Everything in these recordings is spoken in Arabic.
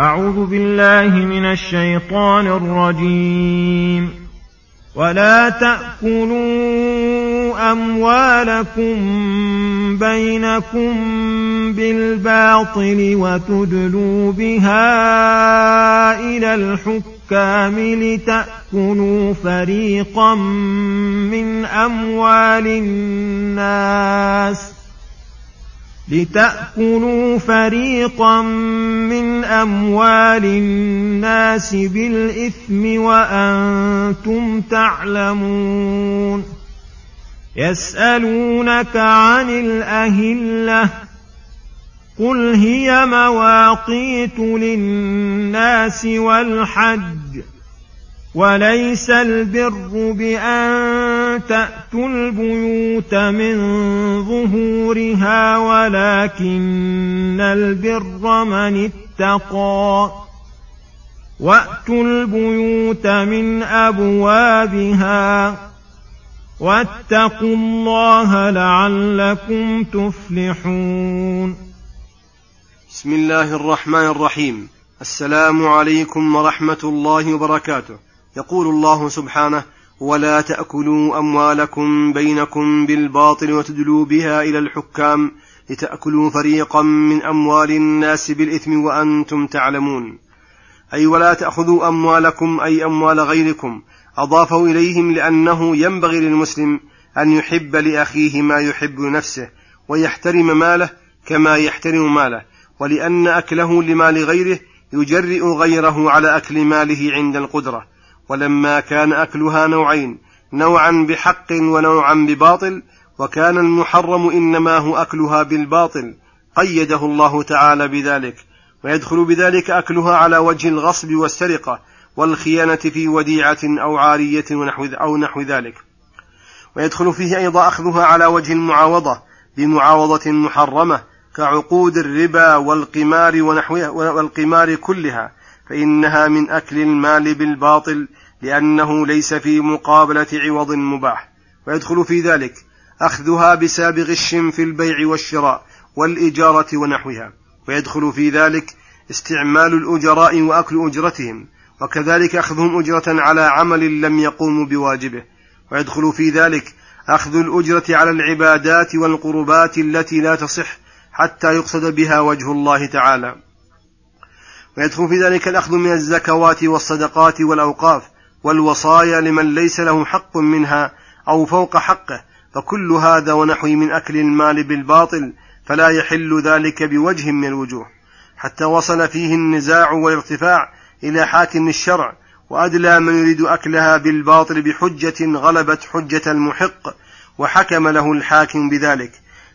أعوذ بالله من الشيطان الرجيم. ولا تأكلوا أموالكم بينكم بالباطل وتدلوا بها إلى الحكام لتأكلوا فريقا من أموال الناس. لتأكلوا فريقا من أموال الناس بالإثم وأنتم تعلمون. يسألونك عن الأهلة قل هي مواقيت للناس والحج وليس البر بأن تأتوا البيوت من ظهورها ولكن البر من اتقى. وأتوا البيوت من أبوابها. واتقوا الله لعلكم تفلحون. بسم الله الرحمن الرحيم. السلام عليكم ورحمة الله وبركاته. يقول الله سبحانه ولا تأكلوا أموالكم بينكم بالباطل وتدلوا بها إلى الحكام لتأكلوا فريقا من أموال الناس بالإثم وأنتم تعلمون. أي ولا تأخذوا أموالكم أي أموال غيركم. اضافه إليهم لأنه ينبغي للمسلم أن يحب لأخيه ما يحب لنفسه ويحترم ماله كما يحترم ماله ولأن أكله لمال غيره يجرئ غيره على أكل ماله عند القدرة. ولما كان أكلها نوعين نوعا بحق ونوعا بباطل وكان المحرم إنما هو أكلها بالباطل قيده الله تعالى بذلك ويدخل بذلك أكلها على وجه الغصب والسرقة والخيانة في وديعة أو عارية ونحو أو نحو ذلك. ويدخل فيه أيضا أخذها على وجه المعاوضة بمعاوضة محرمة كعقود الربا والقمار ونحوها والقمار كلها. فإنها من أكل المال بالباطل لأنه ليس في مقابلة عوض مباح. ويدخل في ذلك أخذها بسابغ غش في البيع والشراء والإجارة ونحوها. ويدخل في ذلك استعمال الأجراء وأكل أجرتهم. وكذلك أخذهم أجرة على عمل لم يقوموا بواجبه. ويدخل في ذلك أخذ الأجرة على العبادات والقربات التي لا تصح حتى يقصد بها وجه الله تعالى. ويدخل في ذلك الأخذ من الزكوات والصدقات والأوقاف والوصايا لمن ليس له حق منها أو فوق حقه فكل هذا ونحوه من أكل المال بالباطل فلا يحل ذلك بوجه من الوجوه. حتى وصل فيه النزاع والارتفاع إلى حاكم الشرع وأدلى من يريد أكلها بالباطل بحجة غلبت حجة المحق وحكم له الحاكم بذلك.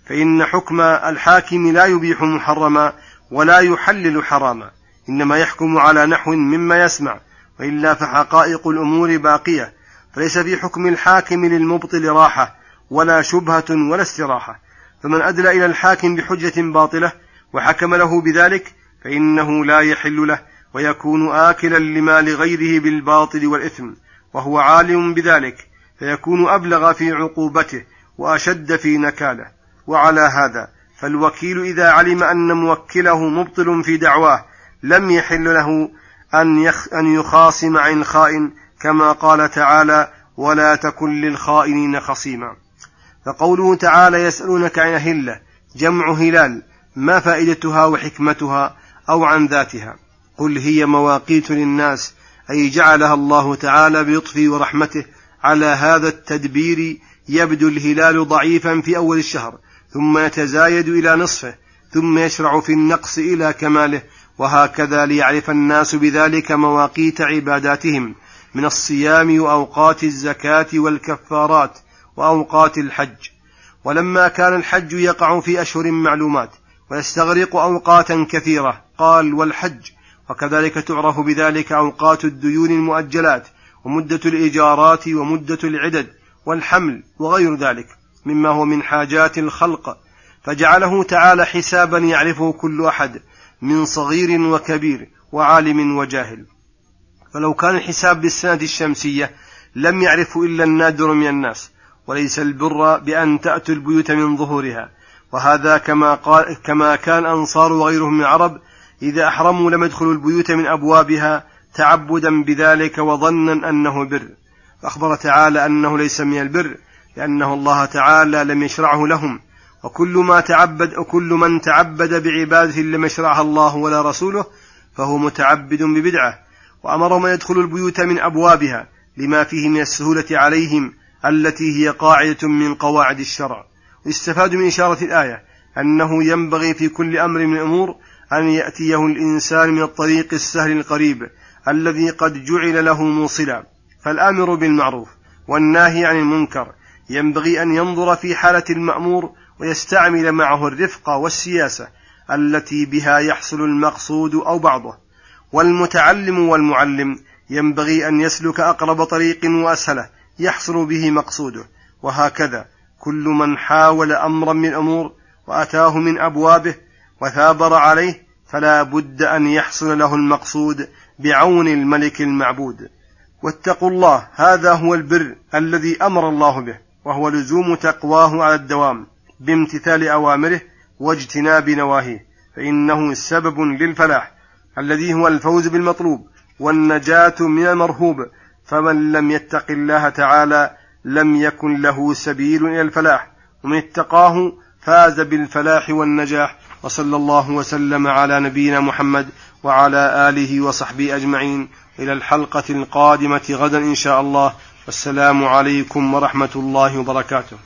فإن حكم الحاكم لا يبيح محرما ولا يحلل حراما. إنما يحكم على نحو مما يسمع وإلا فحقائق الأمور باقية فليس في حكم الحاكم للمبطل راحة ولا شبهة ولا استراحة. فمن أدلى إلى الحاكم بحجة باطلة وحكم له بذلك فإنه لا يحل له ويكون آكلا لمال غيره بالباطل والإثم وهو عالم بذلك فيكون أبلغ في عقوبته وأشد في نكاله. وعلى هذا فالوكيل إذا علم أن موكله مبطل في دعواه لم يحل له أن, أن يخاصم عن خائن كما قال تعالى ولا تكن للخائنين خصيما. فقوله تعالى يسألونك عن هلة جمع هلال ما فائدتها وحكمتها أو عن ذاتها؟ قل هي مواقيت للناس أي جعلها الله تعالى بلطفه ورحمته على هذا التدبير يبدو الهلال ضعيفا في أول الشهر ثم يتزايد إلى نصفه ثم يشرع في النقص إلى كماله وهكذا ليعرف الناس بذلك مواقيت عباداتهم من الصيام وأوقات الزكاة والكفارات وأوقات الحج. ولما كان الحج يقع في أشهر معلومات ويستغرق أوقاتا كثيرة قال والحج. وكذلك تعرف بذلك أوقات الديون المؤجلات ومدة الإيجارات ومدة العدد والحمل وغير ذلك مما هو من حاجات الخلق. فجعله تعالى حسابا يعرفه كل أحد من صغير وكبير وعالم وجاهل. فلو كان الحساب بالسنة الشمسية لم يعرفه إلا النادر من الناس وليس البر بأن تأتوا البيوت من ظهورها. وهذا كما, قال كما كان أنصار وغيرهم من العرب إذا أحرموا لم يدخلوا البيوت من أبوابها تعبدا بذلك وظنا أنه بر. فأخبر تعالى أنه ليس من البر لأنه الله تعالى لم يشرعه لهم. وكل ما تعبد وكل من تعبد بعبادة لم يشرعها الله ولا رسوله فهو متعبد ببدعة وأمرهم أن يدخلوا البيوت من أبوابها لما فيه من السهولة عليهم التي هي قاعدة من قواعد الشرع. يستفاد من إشارة الآية أنه ينبغي في كل أمر من الأمور أن يأتيه الإنسان من الطريق السهل القريب الذي قد جعل له موصلا. فالآمر بالمعروف والناهي عن المنكر ينبغي أن ينظر في حالة المأمور ويستعمل معه الرفق والسياسة التي بها يحصل المقصود أو بعضه. والمتعلم والمعلم ينبغي أن يسلك أقرب طريق وأسهله يحصل به مقصوده. وهكذا كل من حاول أمرا من الأمور وأتاه من أبوابه وثابر عليه فلا بد أن يحصل له المقصود بعون الملك المعبود. واتقوا الله هذا هو البر الذي أمر الله به وهو لزوم تقواه على الدوام. بامتثال أوامره واجتناب نواهيه فإنه سبب للفلاح الذي هو الفوز بالمطلوب والنجاة من المرهوب فمن لم يتق الله تعالى لم يكن له سبيل إلى الفلاح ومن اتقاه فاز بالفلاح والنجاح وصلى الله وسلم على نبينا محمد وعلى آله وصحبه أجمعين إلى الحلقة القادمة غدا إن شاء الله والسلام عليكم ورحمة الله وبركاته.